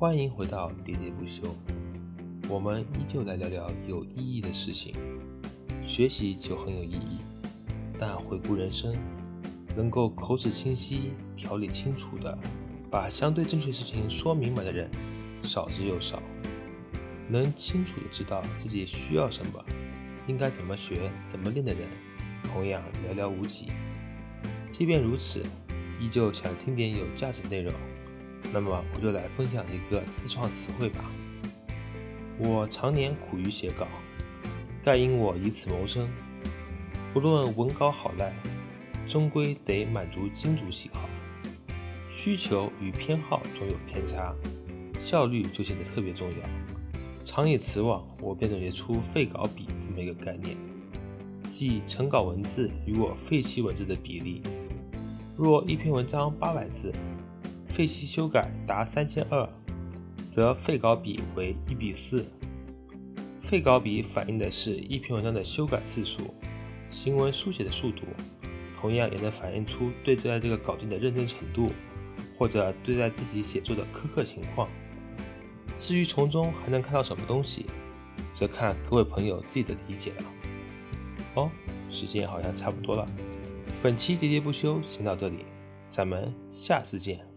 欢迎回到喋喋不休，我们依旧来聊聊有意义的事情。学习就很有意义，但回顾人生，能够口齿清晰、条理清楚的把相对正确事情说明白的人少之又少。能清楚的知道自己需要什么，应该怎么学、怎么练的人，同样寥寥无几。即便如此，依旧想听点有价值的内容。那么我就来分享一个自创词汇吧。我常年苦于写稿，盖因我以此谋生。不论文稿好赖，终归得满足金主喜好。需求与偏好总有偏差，效率就显得特别重要。常以此往，我便总结出废稿比这么一个概念，即成稿文字与我废弃文字的比例。若一篇文章八百字。废弃修改达三千二，则废稿比为一比四。废稿比反映的是一篇文章的修改次数、行文书写的速度，同样也能反映出对待这个稿件的认真程度，或者对待自己写作的苛刻情况。至于从中还能看到什么东西，则看各位朋友自己的理解了。哦，时间好像差不多了，本期喋喋不休先到这里，咱们下次见。